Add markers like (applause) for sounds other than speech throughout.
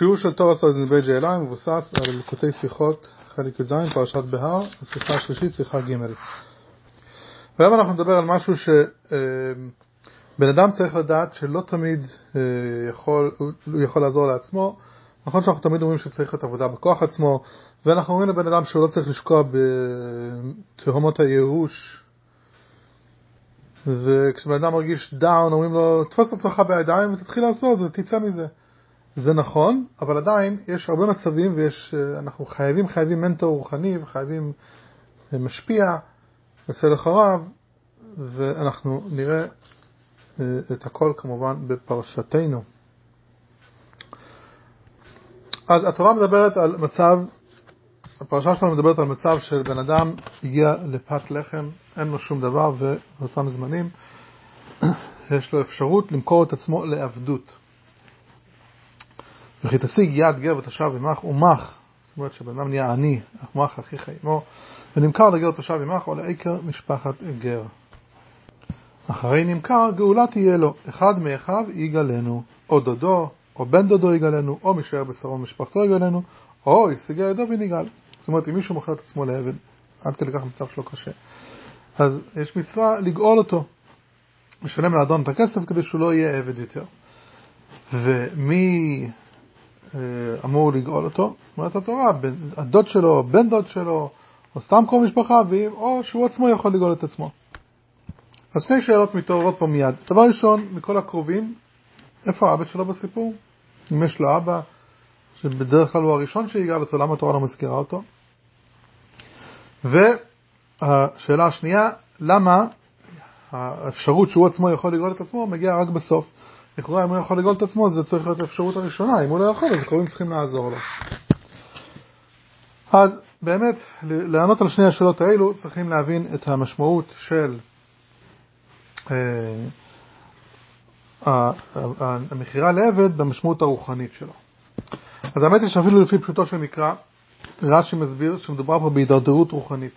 שיעור של תור עשה זנבי ג'אלה מבוסס על ליקוטי שיחות חלק י"ז פרשת בהר, השיחה השלישית, שיחה ג' והיום אנחנו נדבר על משהו שבן אדם צריך לדעת שלא תמיד יכול, הוא יכול לעזור לעצמו. נכון שאנחנו תמיד אומרים שצריך את עבודה בכוח עצמו ואנחנו אומרים לבן אדם שהוא לא צריך לשקוע בתהומות הייאוש. וכשבן אדם מרגיש דאון אומרים לו תפוס את עצמך בידיים ותתחיל לעשות ותצא מזה זה נכון, אבל עדיין יש הרבה מצבים ויש, אנחנו חייבים, חייבים מנטור רוחני וחייבים משפיע אצל אחריו ואנחנו נראה את הכל כמובן בפרשתנו. אז התורה מדברת על מצב, הפרשה שלנו מדברת על מצב של בן אדם הגיע לפת לחם, אין לו שום דבר ובאותם זמנים (clears throat) יש לו אפשרות למכור את עצמו לעבדות. וכי תשיג יד גר ותושב עמך ומך, זאת אומרת שבן אדם נהיה עני, עמך אחיך עמו, ונמכר לגר ותושב עמך או לעקר משפחת גר. אחרי נמכר גאולה תהיה לו, אחד מאחיו יגלנו, או דודו, או בן דודו יגלנו, או משאר בשרו ומשפחתו יגלנו, או ישיגי ידו ונגאל. זאת אומרת, אם מישהו מוכר את עצמו לעבד, עד כדי כך מצב שלו קשה, אז יש מצווה לגאול אותו, לשלם לאדון את הכסף כדי שהוא לא יהיה עבד יותר. ומי אמור לגאול אותו, אומרת התורה, הדוד שלו, בן דוד שלו, או סתם קרוב משפחה, או שהוא עצמו יכול לגאול את עצמו. אז שני שאלות מתעוררות פה מיד. דבר ראשון, מכל הקרובים, איפה האבא שלו בסיפור? אם יש לו אבא, שבדרך כלל הוא הראשון שיגאל אותו, למה התורה לא מזכירה אותו? והשאלה השנייה, למה האפשרות שהוא עצמו יכול לגאול את עצמו מגיעה רק בסוף? לכאורה אם הוא יכול לגאול את עצמו זה צריך להיות האפשרות הראשונה, אם הוא לא יכול אז הקרובים צריכים לעזור לו. אז באמת, לענות על שני השאלות האלו צריכים להבין את המשמעות של אה, המכירה לעבד במשמעות הרוחנית שלו. אז האמת היא שאפילו לפי פשוטו של מקרא, רש"י מסביר שמדובר פה בהידרדרות רוחנית.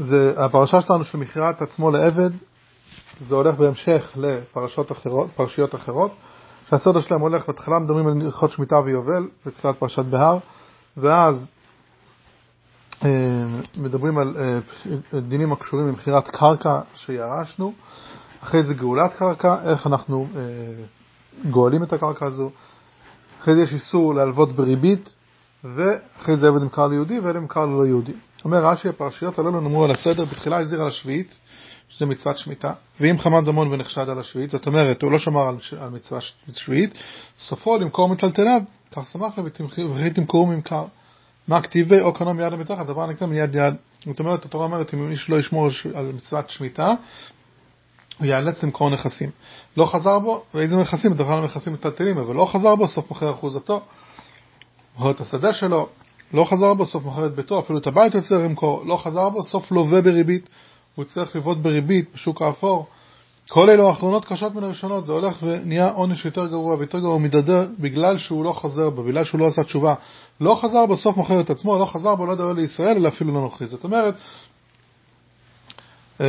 זה הפרשה שלנו של מכירת עצמו לעבד זה הולך בהמשך לפרשיות אחרות, פרשיות אחרות, שהסדר שלהם הולך, בהתחלה מדברים על הלכות שמיטה ויובל, בתחילת פרשת בהר, ואז אה, מדברים על אה, דינים הקשורים למכירת קרקע שירשנו, אחרי זה גאולת קרקע, איך אנחנו אה, גואלים את הקרקע הזו, אחרי זה יש איסור להלוות בריבית, ואחרי זה עבד נמכר ליהודי ועבד נמכר ללא יהודי. אומר רש"י, הפרשיות הללו נאמרו על הסדר, בתחילה הזהיר על השביעית, שזה מצוות שמיטה, ואם חמד ממון ונחשד על השביעית, זאת אומרת, הוא לא שמר על, על מצווה שביעית, סופו למכור מטלטליו, כך שמח לו וכי תמכרו ממכר. מה כתיבי או קנו מיד למתחת, דבר נקרא מיד יד. זאת אומרת, התורה אומרת, אם איש לא ישמור על מצוות שמיטה, הוא ייאלץ למכור נכסים. לא חזר בו, ואיזה נכסים? כלל נכסים מטלטלים, אבל לא חזר בו, סוף מוכר אחוזתו. מוכר את השדה שלו, לא חזר בו, סוף מוכר את ביתו, אפילו את הבית הוא יצטרך למכור, לא חזר בו, סוף לווה בריבית. הוא צריך לבעוט בריבית בשוק האפור. כל אלו האחרונות קשות מן הראשונות, זה הולך ונהיה עונש יותר גרוע ויותר גרוע, הוא מתדרדר בגלל שהוא לא חוזר בו, בגלל שהוא לא עשה תשובה. לא חזר בסוף מוכר את עצמו, לא חזר בו, לא דואר לישראל, אלא אפילו לא נוכרי. זאת אומרת, אמ,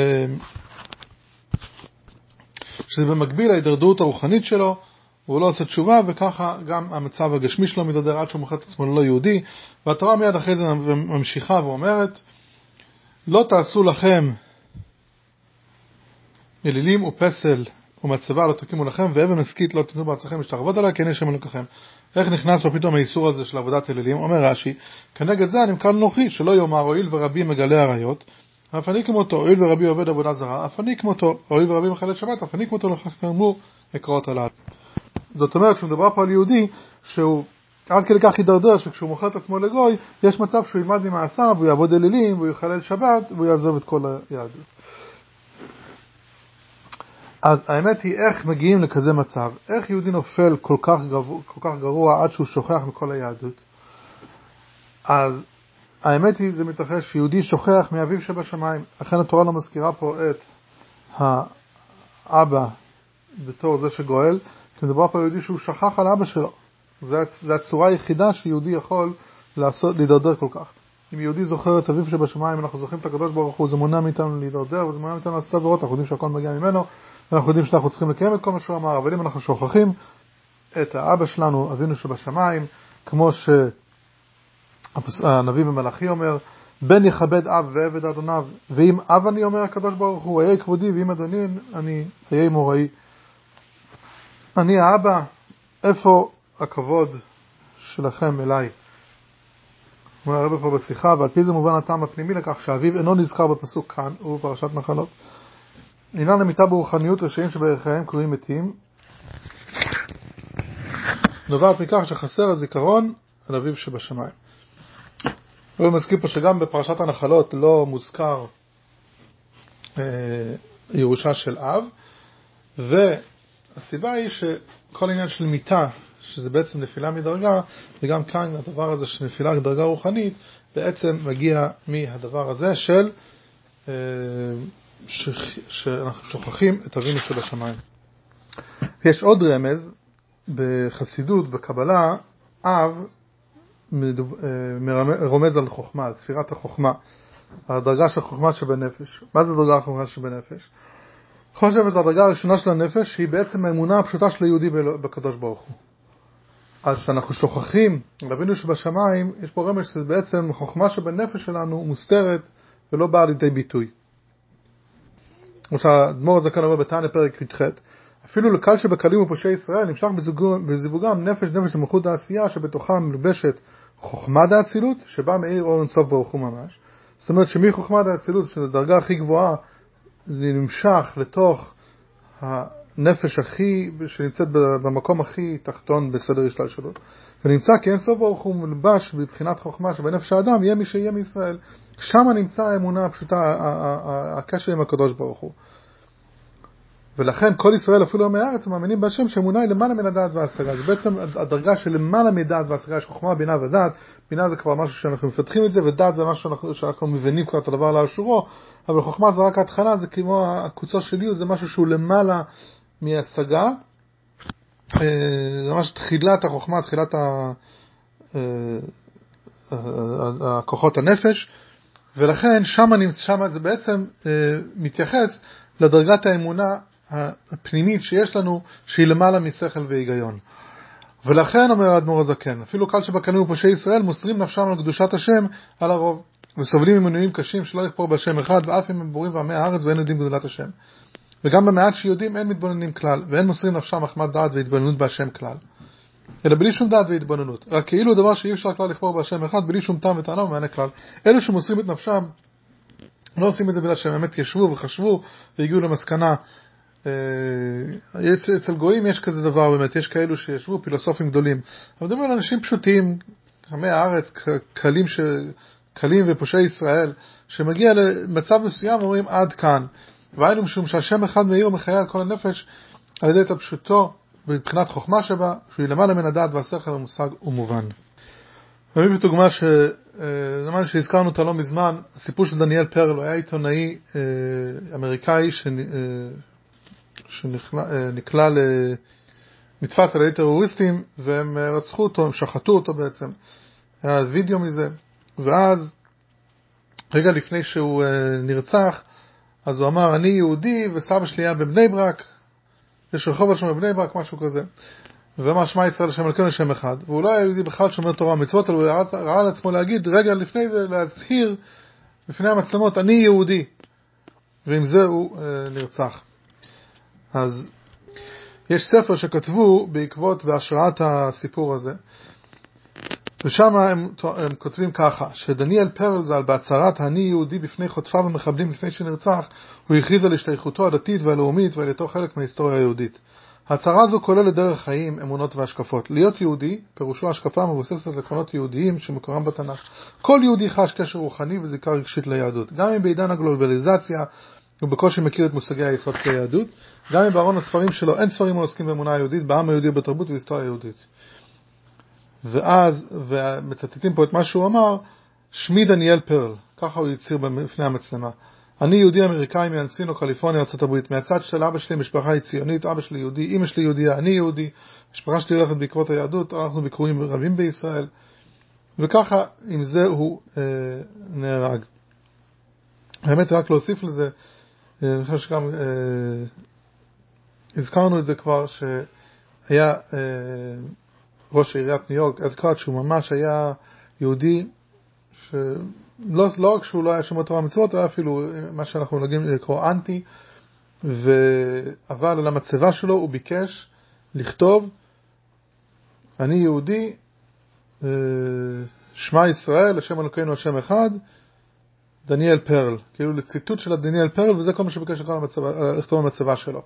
שזה במקביל להידרדרות הרוחנית שלו, הוא לא עושה תשובה, וככה גם המצב הגשמי שלו מתדרדר עד שהוא מוכר את עצמו ללא יהודי, והתורה מיד אחרי זה ממשיכה ואומרת, לא תעשו לכם אלילים ופסל ומצבה לא תקימו לכם, ואבן מסכית לא תתנו בארצכם להשתחוות עליה, כי אין השם אלוקיכם. איך נכנס פה פתאום האיסור הזה של עבודת אלילים? אומר רש"י, כנגד זה נמכר לנוחי, שלא יאמר הואיל ורבי מגלה עריות, אף אני כמותו, הואיל ורבי עובד עבודה זרה, אף אני כמותו, הואיל ורבי מחלל שבת, אף אני כמותו, לכך כאמור אקראות עליו. זאת אומרת שמדובר פה על יהודי שהוא עד כדי כך הידרדר שכשהוא מוכר את עצמו לגוי, יש מצב שהוא ילמד ממעשיו, והוא יעבוד אלילים, והוא יחלל שבת, והוא יעזוב את כל היהדות. אז האמת היא איך מגיעים לכזה מצב, איך יהודי נופל כל כך, גרוע, כל כך גרוע עד שהוא שוכח מכל היהדות. אז האמת היא, זה מתרחש, שיהודי שוכח מאביו שבשמיים. לכן התורה לא מזכירה פה את האבא בתור זה שגואל, כי מדובר פה על יהודי שהוא שכח על אבא שלו. זו הצורה היחידה שיהודי יכול לעשות, להידרדר כל כך. אם יהודי זוכר את אביו שבשמיים, אנחנו זוכרים את הקדוש ברוך הוא, זה מונע מאיתנו להידרדר, וזה מונע מאיתנו לעשות עבירות, אנחנו יודעים שהכל מגיע ממנו, ואנחנו יודעים שאנחנו צריכים לקיים את כל מה שהוא אמר, אבל אם אנחנו שוכחים, את האבא שלנו, אבינו שבשמיים, כמו שהנביא במלאכי אומר, בן יכבד אב ועבד אדוניו, ואם אב אני אומר הקדוש ברוך הוא, אהיה כבודי, ואם אדוני אני אהיה מוראי. אני האבא, איפה הכבוד שלכם אליי? אומר הרב פה בשיחה, ועל פי זה מובן הטעם הפנימי לכך שאביו אינו נזכר בפסוק כאן, הוא בפרשת נחלות. עניין המיטה ברוחניות רשעים שבערכיהם קרויים מתים, נובעת מכך שחסר הזיכרון על אביו שבשמיים. הוא מזכיר פה שגם בפרשת הנחלות לא מוזכר אה, ירושה של אב, והסיבה היא שכל עניין של מיטה, שזה בעצם נפילה מדרגה, וגם כאן הדבר הזה של נפילה מדרגה רוחנית, בעצם מגיע מהדבר הזה של אה, ש, שאנחנו שוכחים את אבינו שבשמיים. יש עוד רמז בחסידות, בקבלה, אב אה, רומז על חוכמה, על ספירת החוכמה, הדרגה של חוכמה שבנפש. מה זה דרגה החוכמה שבנפש? חושב זו הדרגה הראשונה של הנפש, שהיא בעצם האמונה הפשוטה של היהודי בקדוש ברוך הוא. אז כשאנחנו שוכחים, רבינו שבשמיים, יש פה רמז שזה בעצם חוכמה שבנפש שלנו מוסתרת ולא באה לידי ביטוי. כמו שהאדמו"ר הזה כאן אומר בתנא פרק י"ח, אפילו לקל שבקלים ופושעי ישראל נמשך בזיווגם נפש נפש למלכות העשייה שבתוכה מלובשת חוכמה דאצילות שבה מאיר אור אינסוף ברוך הוא ממש. זאת אומרת שמחוכמה דאצילות, שזו הדרגה הכי גבוהה, זה נמשך לתוך הנפש הכי, שנמצאת במקום הכי תחתון בסדר השתלשלות. ונמצא כי אין סוף ברוך הוא מלבש בבחינת חוכמה שבנפש האדם יהיה מי שיהיה מישראל. שם נמצא האמונה הפשוטה, הקשר עם הקדוש ברוך הוא. ולכן כל ישראל אפילו עמי הארץ מאמינים בהשם שאמונה היא למעלה מן הדעת וההשגה. זה בעצם הדרגה של למעלה מדעת והשגה, יש חוכמה, בינה ודעת. בינה זה כבר משהו שאנחנו מפתחים את זה, ודעת זה משהו שאנחנו, שאנחנו מבינים כבר את הדבר לאשורו, אבל חוכמה זה רק ההתחלה, זה כמו הקוצו של י', זה משהו שהוא למעלה מהשגה. אה, זה ממש תחילת החוכמה, תחילת אה, הכוחות הנפש, ולכן שם, שם זה בעצם אה, מתייחס לדרגת האמונה הפנימית שיש לנו, שהיא למעלה משכל והיגיון. ולכן אומר האדמו"ר הזקן, אפילו קל שבקנים ופושעי ישראל מוסרים נפשם על קדושת השם על הרוב, וסובלים ממנועים קשים שלא יכפור בהשם אחד, ואף אם הם בורים ועמי הארץ ואין יודעים גדולת השם. וגם במעט שיודעים אין מתבוננים כלל, ואין מוסרים נפשם מחמת דעת והתבוננות בהשם כלל. אלא בלי שום דעת והתבוננות, רק כאילו דבר שאי אפשר כלל לכפור בהשם אחד, בלי שום טעם וטענה ומענה כלל. אלו שמוסרים את נפשם לא עושים את זה בגלל שהם באמת ישבו וחשבו והגיעו למסקנה אה, אצל גויים יש כזה דבר באמת, יש כאלו שישבו פילוסופים גדולים, אבל מדברים על אנשים פשוטים, עמי הארץ, קלים, ש... קלים ופושעי ישראל, שמגיע למצב מסוים ואומרים עד כאן. והיינו משום שהשם אחד מאיר ומחיה על כל הנפש על ידי התפשוטו מבחינת חוכמה שבה, שהוא למעלה מן הדעת והשכל המושג ומובן. אני מביא דוגמה ש... זה מה שהזכרנו אותה לא מזמן, הסיפור של דניאל פרל, הוא היה עיתונאי אה, אמריקאי. שנקלע לנתפס על ידי טרוריסטים והם אה, רצחו אותו, הם שחטו אותו בעצם. היה וידאו מזה, ואז רגע לפני שהוא אה, נרצח, אז הוא אמר, אני יהודי וסבא שלי היה בבני ברק, יש רחוב על שם בבני ברק, משהו כזה. ואמר שמע ישראל השם אלוקינו לשם אחד, והוא לא היה יהודי בכלל שומר תורה ומצוות, אבל הוא ראה לעצמו להגיד, רגע לפני זה להצהיר בפני המצלמות, אני יהודי. ועם זה הוא אה, נרצח. אז יש ספר שכתבו בעקבות, בהשראת הסיפור הזה, ושם הם, הם כותבים ככה, שדניאל פרלזל בהצהרת אני יהודי בפני חוטפיו המחבלים לפני שנרצח, הוא הכריז על השתייכותו הדתית והלאומית ועל היותו חלק מההיסטוריה היהודית. ההצהרה הזו כוללת דרך חיים, אמונות והשקפות. להיות יהודי, פירושו השקפה מבוססת על עקרונות יהודיים שמקורם בתנ"ך. כל יהודי חש קשר רוחני וזיקה רגשית ליהדות. גם אם בעידן הגלובליזציה הוא בקושי מכיר את מושגי היסוד של היהדות, גם אם בארון הספרים שלו אין ספרים העוסקים באמונה היהודית, בעם היהודי ובתרבות ובהיסטוריה היהודית. ואז, ומצטטים פה את מה שהוא אמר, שמי דניאל פרל, ככה הוא הצהיר בפני המצלמה. אני יהודי אמריקאי מאנסינו, קליפורניה, ארה"ב. מהצד של אבא שלי משפחה היא ציונית, אבא שלי יהודי, אמא שלי יהודייה, אני יהודי, המשפחה שלי הולכת בעקבות היהדות, אנחנו ביקורים רבים בישראל, וככה עם זה הוא אה, נהרג. האמת, רק להוסיף לזה, אה, אני חושב שגם אה, הזכרנו את זה כבר, היה אה, ראש עיריית ניו יורק, אד קאט, שהוא ממש היה יהודי, שלא לא רק שהוא לא היה שומר תורה מצוות, היה אפילו מה שאנחנו נוגעים לקרוא אנטי, ו... אבל על המצבה שלו הוא ביקש לכתוב, אני יהודי, אה, שמע ישראל, השם אלוקינו השם אחד, דניאל פרל, כאילו לציטוט של דניאל פרל, וזה כל מה שביקש לכתוב במצבה שלו.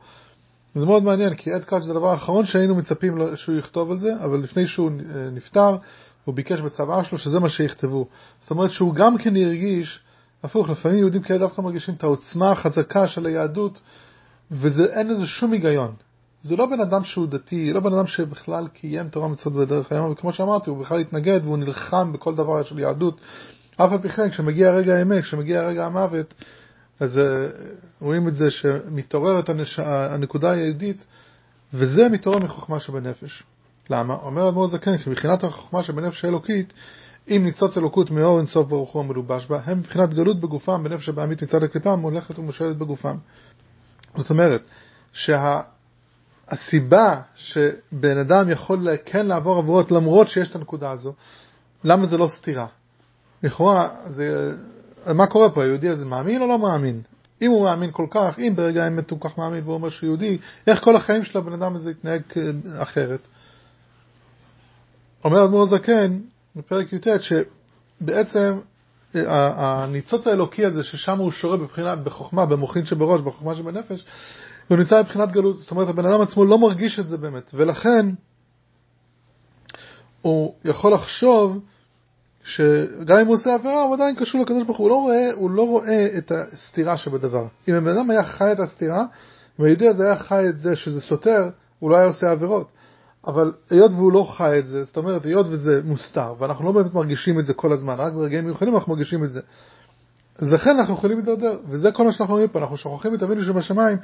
זה מאוד מעניין, כי אד קאץ' זה הדבר האחרון שהיינו מצפים שהוא יכתוב על זה, אבל לפני שהוא אה, נפטר, הוא ביקש בצוואה שלו שזה מה שיכתבו. זאת אומרת שהוא גם כן הרגיש, הפוך, לפעמים יהודים כאלה דווקא מרגישים את העוצמה החזקה של היהדות, ואין לזה שום היגיון. זה לא בן אדם שהוא דתי, לא בן אדם שבכלל קיים תורה מצוות בדרך היום, וכמו שאמרתי, הוא בכלל התנגד והוא נלחם בכל דבר של יהדות. אף על פי כן, כשמגיע רגע האמת, כשמגיע רגע המוות, אז אה, רואים את זה שמתעוררת. הנקודה היהודית, וזה מתעורר מחוכמה שבנפש. למה? אומר אדמו"ר זקן, כי מבחינת החוכמה שבנפש האלוקית, אם ניצוץ אלוקות מאור אינסוף ברוך הוא המלובש בה, הם מבחינת גלות בגופם, בנפש הבעמית מצד הקליפם, הולכת ומושלת בגופם. זאת אומרת, שהסיבה שה... שבן אדם יכול כן לעבור עבורות למרות שיש את הנקודה הזו, למה זה לא סתירה? לכאורה, זה... מה קורה פה? היהודי הזה מאמין או לא מאמין? אם הוא מאמין כל כך, אם ברגע האמת הוא כך מאמין והוא אומר שהוא יהודי, איך כל החיים של הבן אדם הזה יתנהג אחרת? אומר אדמו"ר הזקן, בפרק י"ט, שבעצם הניצוץ האלוקי הזה, ששם הוא שורה בבחינה, בחוכמה, במוחין שבראש, בחוכמה שבנפש, הוא נמצא מבחינת גלות. זאת אומרת, הבן אדם עצמו לא מרגיש את זה באמת, ולכן הוא יכול לחשוב שגם אם הוא עושה עבירה, הוא עדיין קשור לקדוש ברוך הוא, לא רואה, הוא לא רואה את הסתירה שבדבר. אם הבן אדם היה חי את הסתירה, אם היהודי הזה היה חי את זה שזה סותר, הוא לא היה עושה עבירות. אבל היות והוא לא חי את זה, זאת אומרת, היות וזה מוסתר, ואנחנו לא באמת מרגישים את זה כל הזמן, רק ברגעים מיוחדים אנחנו מרגישים את זה. אז לכן אנחנו יכולים להידרדר, וזה כל מה שאנחנו רואים פה, אנחנו שוכחים את אבינו שבשמיים,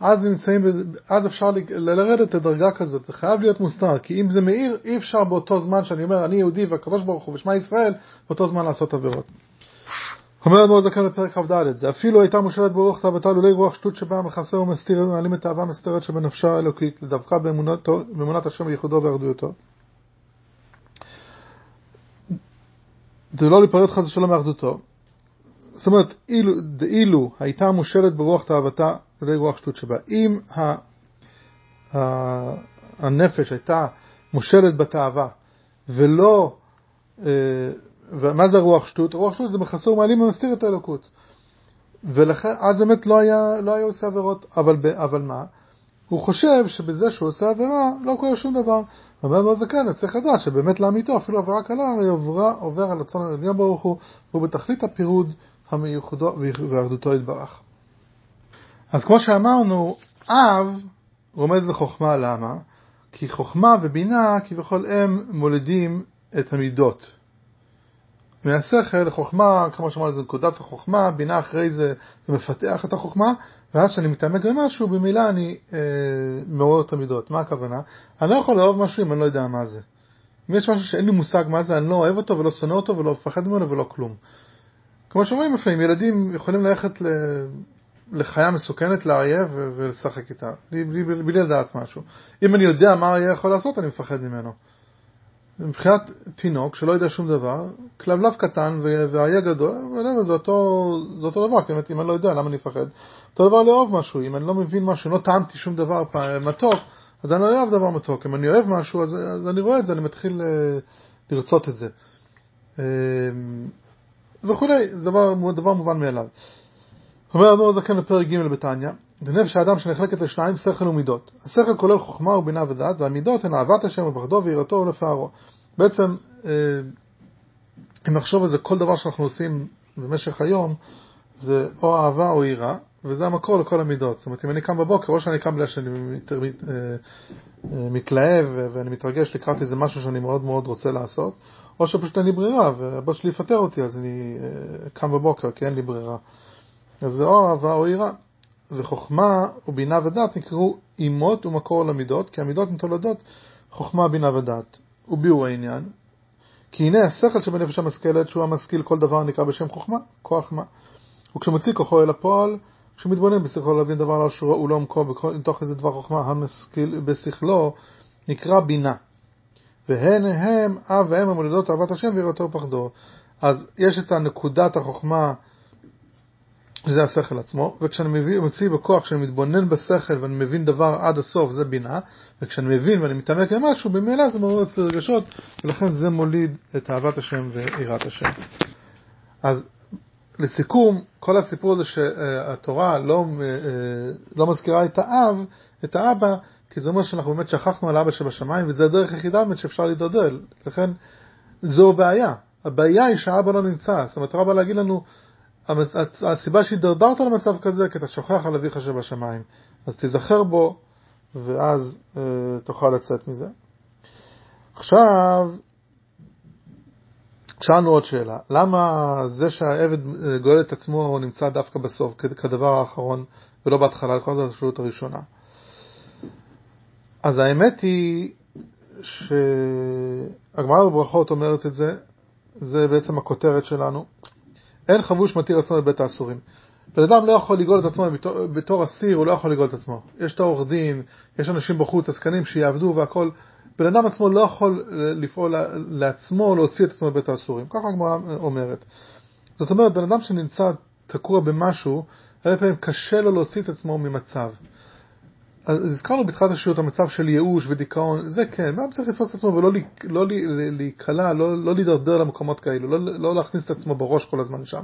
אז נמצאים, אז אפשר לרדת לדרגה כזאת, זה חייב להיות מוסתר, כי אם זה מאיר, אי אפשר באותו זמן שאני אומר, אני יהודי והקדוש ברוך הוא ושמע ישראל, באותו זמן לעשות עבירות. אומר אדמו"ר זקן בפרק כ"ד, זה אפילו הייתה מושלת ברוח תאוותה לולי רוח שטות שבאה מכסה ומסתיר ומעלים את האהבה המסתרת שבנפשה האלוקית, לדווקא באמונת השם וייחודו ואחדויותו. זה לא להיפרד חס ושלום מאחדותו. זאת אומרת, אילו, דאילו הייתה מושלת ברוח תאוותה לולי רוח שטות שבה. אם ה, ה, הנפש הייתה מושלת בתאווה ולא אה, ומה זה רוח שטות? רוח שטות זה מחסור מעלים ומסתיר את האלוקות. ולכן, אז באמת לא היה, לא היה עושה עבירות, אבל, אבל מה? הוא חושב שבזה שהוא עושה עבירה לא קורה שום דבר. אומר מאוד זקן, צריך לדעת שבאמת לאמיתו, אפילו עבירה קלה, היא עוברה, עובר על רצון העליון ברוך הוא, הוא בתכלית הפירוד המיוחדו ואחדותו יתברך. אז כמו שאמרנו, אב רומז לחוכמה, למה? כי חוכמה ובינה כביכול הם מולדים את המידות. מהשכל, חוכמה, כמו שאמרנו, זה נקודת החוכמה, בינה אחרי זה, זה מפתח את החוכמה, ואז כשאני מתעמק במשהו, במילא אני אה, מעורר את המידות. מה הכוונה? אני לא יכול לאהוב משהו אם אני לא יודע מה זה. אם יש משהו שאין לי מושג מה זה, אני לא אוהב אותו ולא שונא אותו ולא מפחד ממנו ולא כלום. כמו שאומרים לפעמים, ילדים יכולים ללכת. לחיה מסוכנת לאריה ולשחק איתה, בלי, בלי, בלי, בלי לדעת משהו. אם אני יודע מה האריה יכול לעשות, אני מפחד ממנו. מבחינת תינוק שלא יודע שום דבר, כלבלב קטן ואריה גדול, זה אותו, זה אותו דבר, כי אם אני לא יודע למה אני אפחד. אותו דבר לאהוב משהו, אם אני לא מבין משהו, לא טעמתי שום דבר מתוק, אז אני לא אוהב דבר מתוק. אם אני אוהב משהו, אז, אז אני רואה את זה, אני מתחיל uh, לרצות את זה. Uh, וכולי, זה דבר, דבר מובן מאליו. אומר אדמו"ר זקן בפרק ג' בתניא, בנפש האדם שנחלקת לשניים, שכל ומידות. השכל כולל חוכמה ובינה ודעת, והמידות הן אהבת השם ופחדו ויראתו ולפארו. בעצם, אה, אם נחשוב על זה, כל דבר שאנחנו עושים במשך היום, זה או אהבה או יראה, וזה המקור לכל המידות. זאת אומרת, אם אני קם בבוקר, או שאני קם בגלל שאני מת, מת, אה, אה, מתלהב ואני מתרגש לקראת איזה משהו שאני מאוד מאוד רוצה לעשות, או שפשוט אין לי ברירה, והבוס שלי יפטר אותי, אז אני קם בבוקר, כי אין לי ברירה. אז זה או אהבה או יראה. וחוכמה ובינה ודעת נקראו אימות ומקור למידות, כי המידות הן תולדות חוכמה, בינה ודעת. וביאור העניין, כי הנה השכל שבנפש המשכלת, שהוא המשכיל כל דבר נקרא בשם חוכמה, כוח מה. וכשמוציא כוחו אל הפועל, כשמתבונן בשכלו להבין דבר לא שורו ולעומקו, מתוך איזה דבר חוכמה המשכיל בשכלו, נקרא בינה. והן הם אב ואם המולדות אהבת השם ויראתו ופחדו. אז יש את הנקודת החוכמה, שזה השכל עצמו, וכשאני מביא, מוציא בכוח, כשאני מתבונן בשכל ואני מבין דבר עד הסוף, זה בינה, וכשאני מבין ואני מתעמק במשהו, במילא זה מעורר אצלי רגשות, ולכן זה מוליד את אהבת השם ויראת השם. אז לסיכום, כל הסיפור הזה שהתורה לא, אה, לא מזכירה את האב, את האבא, כי זה אומר שאנחנו באמת שכחנו על אבא שבשמיים, וזה הדרך היחידה באמת שאפשר להידרדר. לכן, זו הבעיה. הבעיה היא שהאבא לא נמצא. זאת אומרת, התורה להגיד לנו, הסיבה שהידרדרת למצב כזה, כי אתה שוכח על אביך שבשמיים. אז תיזכר בו, ואז אה, תוכל לצאת מזה. עכשיו, שאלנו עוד שאלה, למה זה שהעבד אה, גואל את עצמו נמצא דווקא בסוף, כדבר האחרון, ולא בהתחלה, לכל זאת השאלות הראשונה? אז האמת היא שהגמרא בברכות אומרת את זה, זה בעצם הכותרת שלנו. אין חבוש מתיר עצמו בבית האסורים. בן אדם לא יכול לגאול את עצמו בתור, בתור אסיר, הוא לא יכול לגאול את עצמו. יש את העורך דין, יש אנשים בחוץ, עסקנים שיעבדו והכל. בן אדם עצמו לא יכול לפעול לעצמו, להוציא את עצמו בבית האסורים. ככה הגמרא אומרת. זאת אומרת, בן אדם שנמצא תקוע במשהו, הרבה פעמים קשה לו להוציא את עצמו ממצב. אז הזכרנו בתחילת השיעור את המצב של ייאוש ודיכאון, זה כן, מה צריך לתפוס את עצמו ולא לא להיקלע, לא, לא להידרדר למקומות כאלו, לא, לא להכניס את עצמו בראש כל הזמן לשם.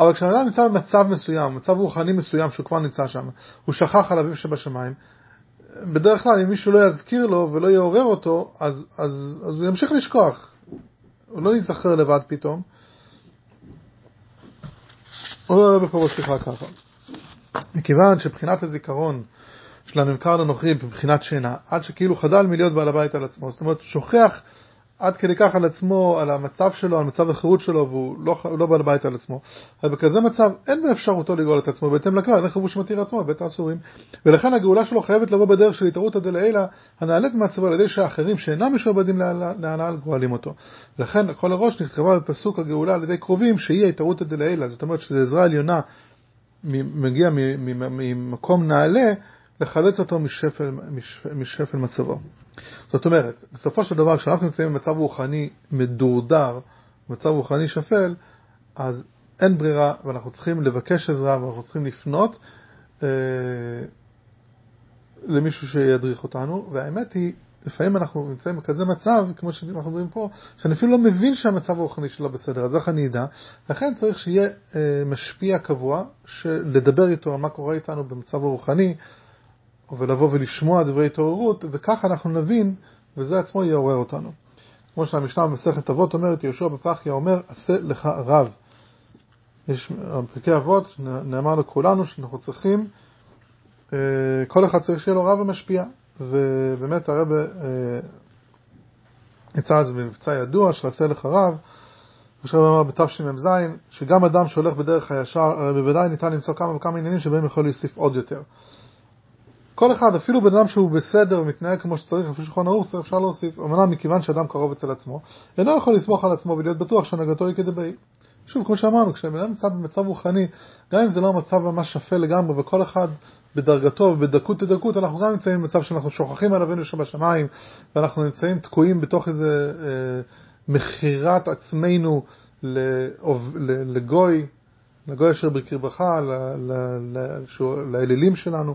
אבל כשאדם נמצא במצב מסוים, מצב רוחני מסוים שהוא כבר נמצא שם, הוא שכח על אביו שבשמיים, בדרך כלל אם מישהו לא יזכיר לו ולא יעורר אותו, אז, אז, אז הוא ימשיך לשכוח. הוא לא ייזכר לבד פתאום. הוא לא בפירוש שיחה ככה. מכיוון שבחינת הזיכרון של הנמכר לנוכרי בבחינת שינה, עד שכאילו חדל מלהיות בעל הבית על עצמו. זאת אומרת, שוכח עד כדי כך על עצמו, על המצב שלו, על מצב החירות שלו, והוא לא, לא בעל הבית על עצמו. אבל בכזה מצב אין באפשרותו לגאול את עצמו, בהתאם לכלל, אין חבוש מתיר עצמו בבית האסורים. ולכן הגאולה שלו חייבת לבוא בדרך של התערותא דלעילא, הנעלית מעצבו על ידי שאחרים שאינם משועבדים להנהל גואלים אותו. לכן כל הראש נכתבה בפסוק הגאולה על ידי קרובים, שהיא התערותא דלעילא, זאת אומרת שזו עזרה עליונה מגיע ממקום נעלה, לחלץ אותו משפל, משפל מצבו. זאת אומרת, בסופו של דבר, כשאנחנו נמצאים במצב רוחני מדורדר, במצב רוחני שפל, אז אין ברירה, ואנחנו צריכים לבקש עזרה, ואנחנו צריכים לפנות אה, למישהו שידריך אותנו, והאמת היא, לפעמים אנחנו נמצאים בכזה מצב, כמו שאנחנו אומרים פה, שאני אפילו לא מבין שהמצב הרוחני שלו בסדר, אז איך אני אדע? לכן צריך שיהיה אה, משפיע קבוע, לדבר איתו על מה קורה איתנו במצב הרוחני, ולבוא ולשמוע דברי התעוררות, וכך אנחנו נבין, וזה עצמו יעורר אותנו. כמו שהמשנה במסכת אבות אומרת, יהושע בפחיה אומר, עשה לך רב. יש בפרקי אבות, נאמר לכולנו שאנחנו צריכים, אה, כל אחד צריך שיהיה לו רב ומשפיע. ובאמת הרב אה, יצא אז במבצע ידוע של עשה לך רב, עכשיו אמר בתשמ"ז, שגם אדם שהולך בדרך הישר, בוודאי ניתן למצוא כמה וכמה עניינים שבהם יכול להוסיף עוד יותר. כל אחד, אפילו בן אדם שהוא בסדר ומתנהג כמו שצריך, אפילו שולחן ערוך, אפשר להוסיף. אמנם מכיוון שאדם קרוב אצל עצמו, אינו יכול לסמוך על עצמו ולהיות בטוח שהנהגתו היא כדבעי. שוב, כמו שאמרנו, כשבן אדם נמצא במצב רוחני, גם אם זה לא מצב ממש שפל לגמרי, וכל אחד בדרגתו ובדקות לדקות, אנחנו גם נמצאים במצב שאנחנו שוכחים על אבינו שבשמיים, ואנחנו נמצאים תקועים בתוך איזה אה, מכירת עצמנו לגוי, לגוי אשר בקרבך, לאלילים שלנו.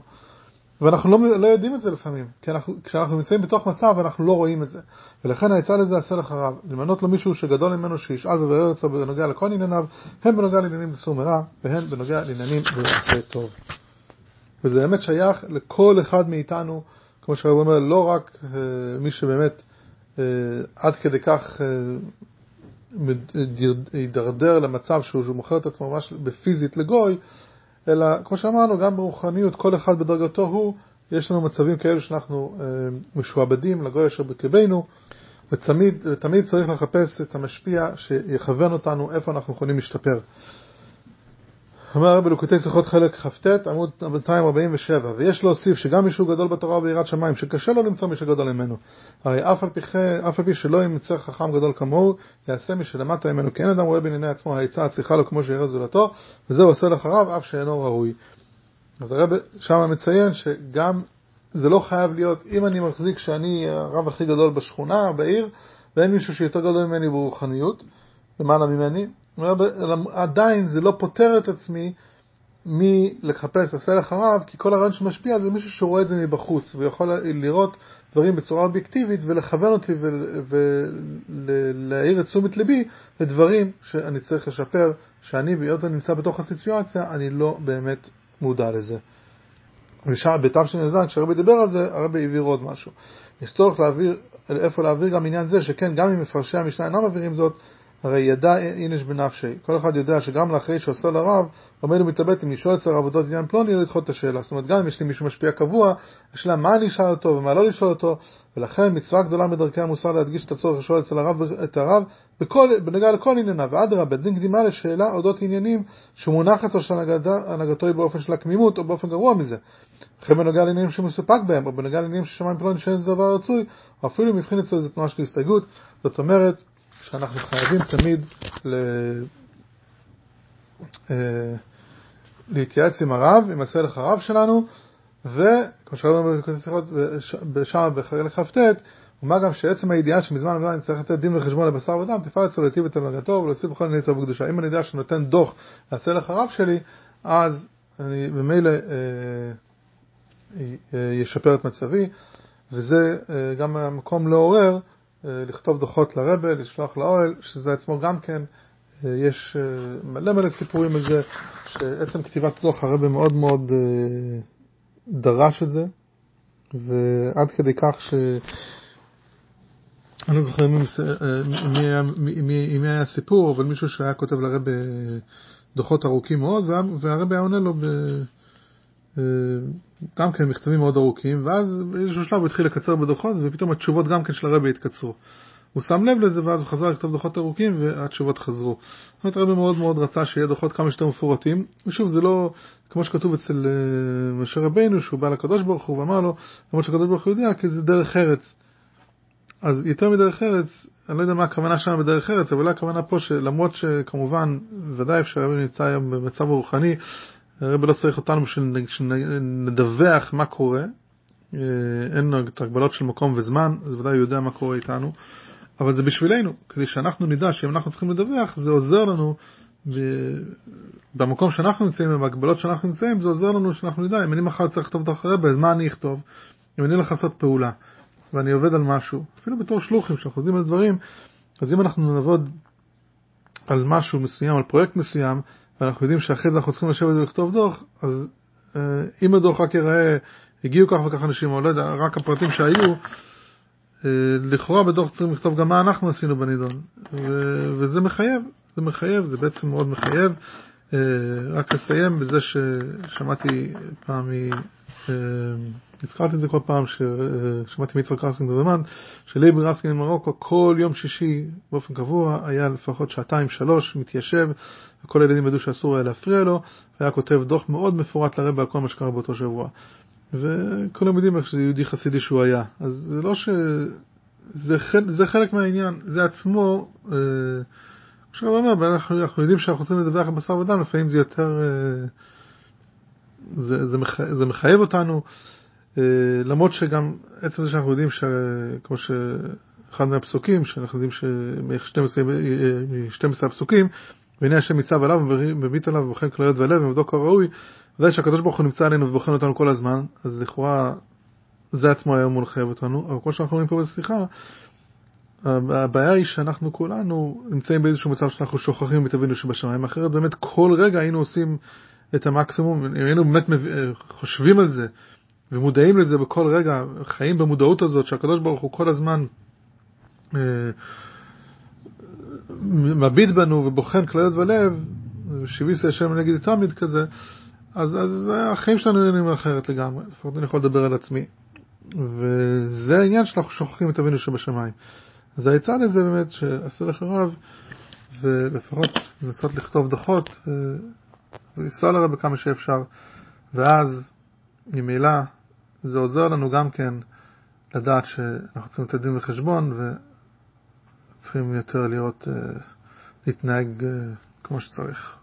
ואנחנו לא, לא יודעים את זה לפעמים, כי אנחנו, כשאנחנו נמצאים בתוך מצב אנחנו לא רואים את זה. ולכן העצה לזה עשה לחרב, למנות לו מישהו שגדול ממנו שישאל ויברר אצלו בנוגע לכל ענייניו, הן בנוגע לעניינים בסור מרע, והן בנוגע לעניינים במעשה טוב. וזה באמת שייך לכל אחד מאיתנו, כמו שהרב אומר, לא רק uh, מי שבאמת uh, עד כדי כך uh, יידרדר למצב שהוא, שהוא מוכר את עצמו ממש בפיזית לגוי, אלא כמו שאמרנו, גם ברוחניות, כל אחד בדרגתו הוא, יש לנו מצבים כאלו שאנחנו אה, משועבדים לגוי אשר בקרבנו, ותמיד צריך לחפש את המשפיע שיכוון אותנו איפה אנחנו יכולים להשתפר. הרב בלוקוטי שיחות חלק כ"ט עמוד 247 ויש להוסיף שגם מישהו גדול בתורה וביראת שמיים שקשה לו למצוא מי שגדול ממנו. הרי אף על, פי, אף על פי שלא ימצא חכם גדול כמוהו יעשה מי שלמטה ממנו כי אין אדם רואה בענייני עצמו העצה הצליחה לו כמו שיראה זולתו וזהו עושה לחריו אף שאינו ראוי. אז הרב שם מציין שגם זה לא חייב להיות, אם אני מחזיק שאני הרב הכי גדול בשכונה, בעיר, ואין מישהו שיותר גדול ממני ברוחניות, למעלה ממני, עדיין זה לא פותר את עצמי מלחפש עשה אחריו, כי כל הרעיון שמשפיע זה מישהו שרואה את זה מבחוץ, ויכול לראות דברים בצורה אובייקטיבית ולכוון אותי ולהאיר את תשומת ליבי לדברים שאני צריך לשפר, שאני, בהיות אני נמצא בתוך הסיטואציה, אני לא באמת מודע לזה. ושם בתש"ז, כשהרבי דיבר על זה, הרבי הבהיר עוד משהו. יש צורך להעביר, איפה להעביר גם עניין זה, שכן, גם אם מפרשי המשנה אינם מבהירים זאת, הרי ידע אינש בנפשי. כל אחד יודע שגם לאחרי שעושה לרב, עומד ומתלבט אם לשאול אצל עבודות עניין פלוני או לדחות את השאלה. זאת אומרת, גם אם יש לי מישהו משפיע קבוע, השאלה מה אני אשאל אותו ומה לא לשאול אותו, ולכן מצווה גדולה בדרכי המוסר להדגיש את הצורך לשאול אצל הרב, את הרב בכל, בנגע לכל ענייניו, ואדרבה, בדין קדימה לשאלה אודות עניינים שמונחת או שהנהגתו היא באופן של הקמימות או באופן גרוע מזה. וכן בנוגע לעניינים שמסופק בהם, או בנוגע לעניינים ששמיים פלוני שאין זה דבר רצוי, או אפילו מבחין אצלו איזו תנועה של הסתייגות. זאת אומרת, שאנחנו חייבים תמיד ל... אה, להתייעץ עם הרב, עם הסלח הרב שלנו, וכמו שראינו בשם בחלק כ"ט, ומה גם שעצם הידיעה שמזמן אני צריך לתת דין וחשבון לבשר ודם, תפעל אצלו להיטיב את הנהגתו ולהוסיף בכל ענייני טוב וקדושה. אם אני יודע שאני נותן דוח לסלח הרב שלי, אז אני במילא אה, אה, ישפר את מצבי, וזה אה, גם המקום לעורר לכתוב דוחות לרבה, לשלוח לאוהל, שזה עצמו גם כן, אה, יש אה, מלא מלא סיפורים על זה, שעצם כתיבת דוח הרבה מאוד מאוד דרש את זה, ועד כדי כך ש... אני לא זוכר מי, מי, מי, מי היה הסיפור, אבל מישהו שהיה כותב לרבה דוחות ארוכים מאוד, והרבה היה עונה לו ב... גם כן מכתבים מאוד ארוכים, ואז באיזשהו שלב הוא התחיל לקצר בדוחות, ופתאום התשובות גם כן של הרבי התקצרו. הוא שם לב לזה, ואז הוא חזר לכתוב דוחות ארוכים, והתשובות חזרו. זאת אומרת, הרבי מאוד מאוד רצה שיהיה דוחות כמה שיותר מפורטים, ושוב, זה לא, כמו שכתוב אצל אה, משה רבינו, שהוא בא לקדוש ברוך הוא ואמר לו, למרות שהקדוש ברוך הוא יודע, כי זה דרך ארץ. אז יותר מדרך ארץ, אני לא יודע מה הכוונה שם בדרך ארץ, אבל אולי הכוונה פה שלמרות שכמובן, ודאי אפשר נמצא היום במצב רוחני, הרב לא צריך אותנו בשביל שנדווח מה קורה, אה, אין לנו את ההגבלות של מקום וזמן, אז ודאי הוא יודע מה קורה איתנו, אבל זה בשבילנו, כדי שאנחנו נדע שאם אנחנו צריכים לדווח, זה עוזר לנו במקום שאנחנו נמצאים, בהגבלות שאנחנו נמצאים, זה עוזר לנו שאנחנו נדע, אם אני מחר צריך לכתוב את הרבה, אז מה אני אכתוב? אם אני הולך לעשות פעולה, ואני עובד על משהו, אפילו בתור שלוחים, שאנחנו עובדים על דברים, אז אם אנחנו נעבוד על משהו מסוים, על פרויקט מסוים, ואנחנו יודעים שאחרי זה אנחנו צריכים לשבת ולכתוב דוח, אז אה, אם הדוח רק ייראה, הגיעו כך וכך אנשים, או לא יודע, רק הפרטים שהיו, אה, לכאורה בדוח צריכים לכתוב גם מה אנחנו עשינו בנידון, וזה מחייב, זה מחייב, זה בעצם מאוד מחייב. אה, רק לסיים בזה ששמעתי פעם הזכרתי את זה כל פעם ששמעתי מיצחק רסקין בזמן, שליבי רסקין ממרוקו כל יום שישי באופן קבוע היה לפחות שעתיים שלוש מתיישב וכל הילדים ידעו שאסור היה להפריע לו והיה כותב דוח מאוד מפורט לרבה על כל מה שקרה באותו שבוע. וכולם יודעים איך שזה יהודי חסידי שהוא היה. אז זה לא ש... זה, זה חלק מהעניין, זה עצמו, אה, עכשיו אומר, אנחנו, אנחנו יודעים שאנחנו רוצים לדווח על בשר ודם, לפעמים זה יותר, אה, זה, זה, מח, זה מחייב אותנו, אה, למרות שגם עצם זה שאנחנו יודעים, כמו שאחד מהפסוקים, שאנחנו יודעים מ-12 הפסוקים, והנה השם ניצב עליו ומביט עליו ובוחן כליות ולב ומבדוק כראוי, ודאי שהקדוש ברוך הוא נמצא עלינו ובוחן אותנו כל הזמן, אז לכאורה זה עצמו היה אמור לחייב אותנו, אבל כמו שאנחנו רואים פה בשיחה, הבעיה היא שאנחנו כולנו נמצאים באיזשהו מצב שאנחנו שוכחים את אבינו שבשמיים, אחרת באמת כל רגע היינו עושים את המקסימום, היינו באמת חושבים על זה ומודעים לזה בכל רגע, חיים במודעות הזאת שהקדוש ברוך הוא כל הזמן אה, מביט בנו ובוחן כליות ולב, שביס השם נגיד תמיד כזה, אז, אז החיים שלנו נראים אחרת לגמרי, לפחות אני יכול לדבר על עצמי. וזה העניין שאנחנו שוכחים את אבינו שבשמיים. אז העצה לזה באמת שעשה לך רב, ולפחות לנסות לכתוב דוחות, אה, ולנסוע לרב כמה שאפשר, ואז ממילא זה עוזר לנו גם כן לדעת שאנחנו צריכים לתת דין וחשבון וצריכים יותר לראות, אה, להתנהג אה, כמו שצריך.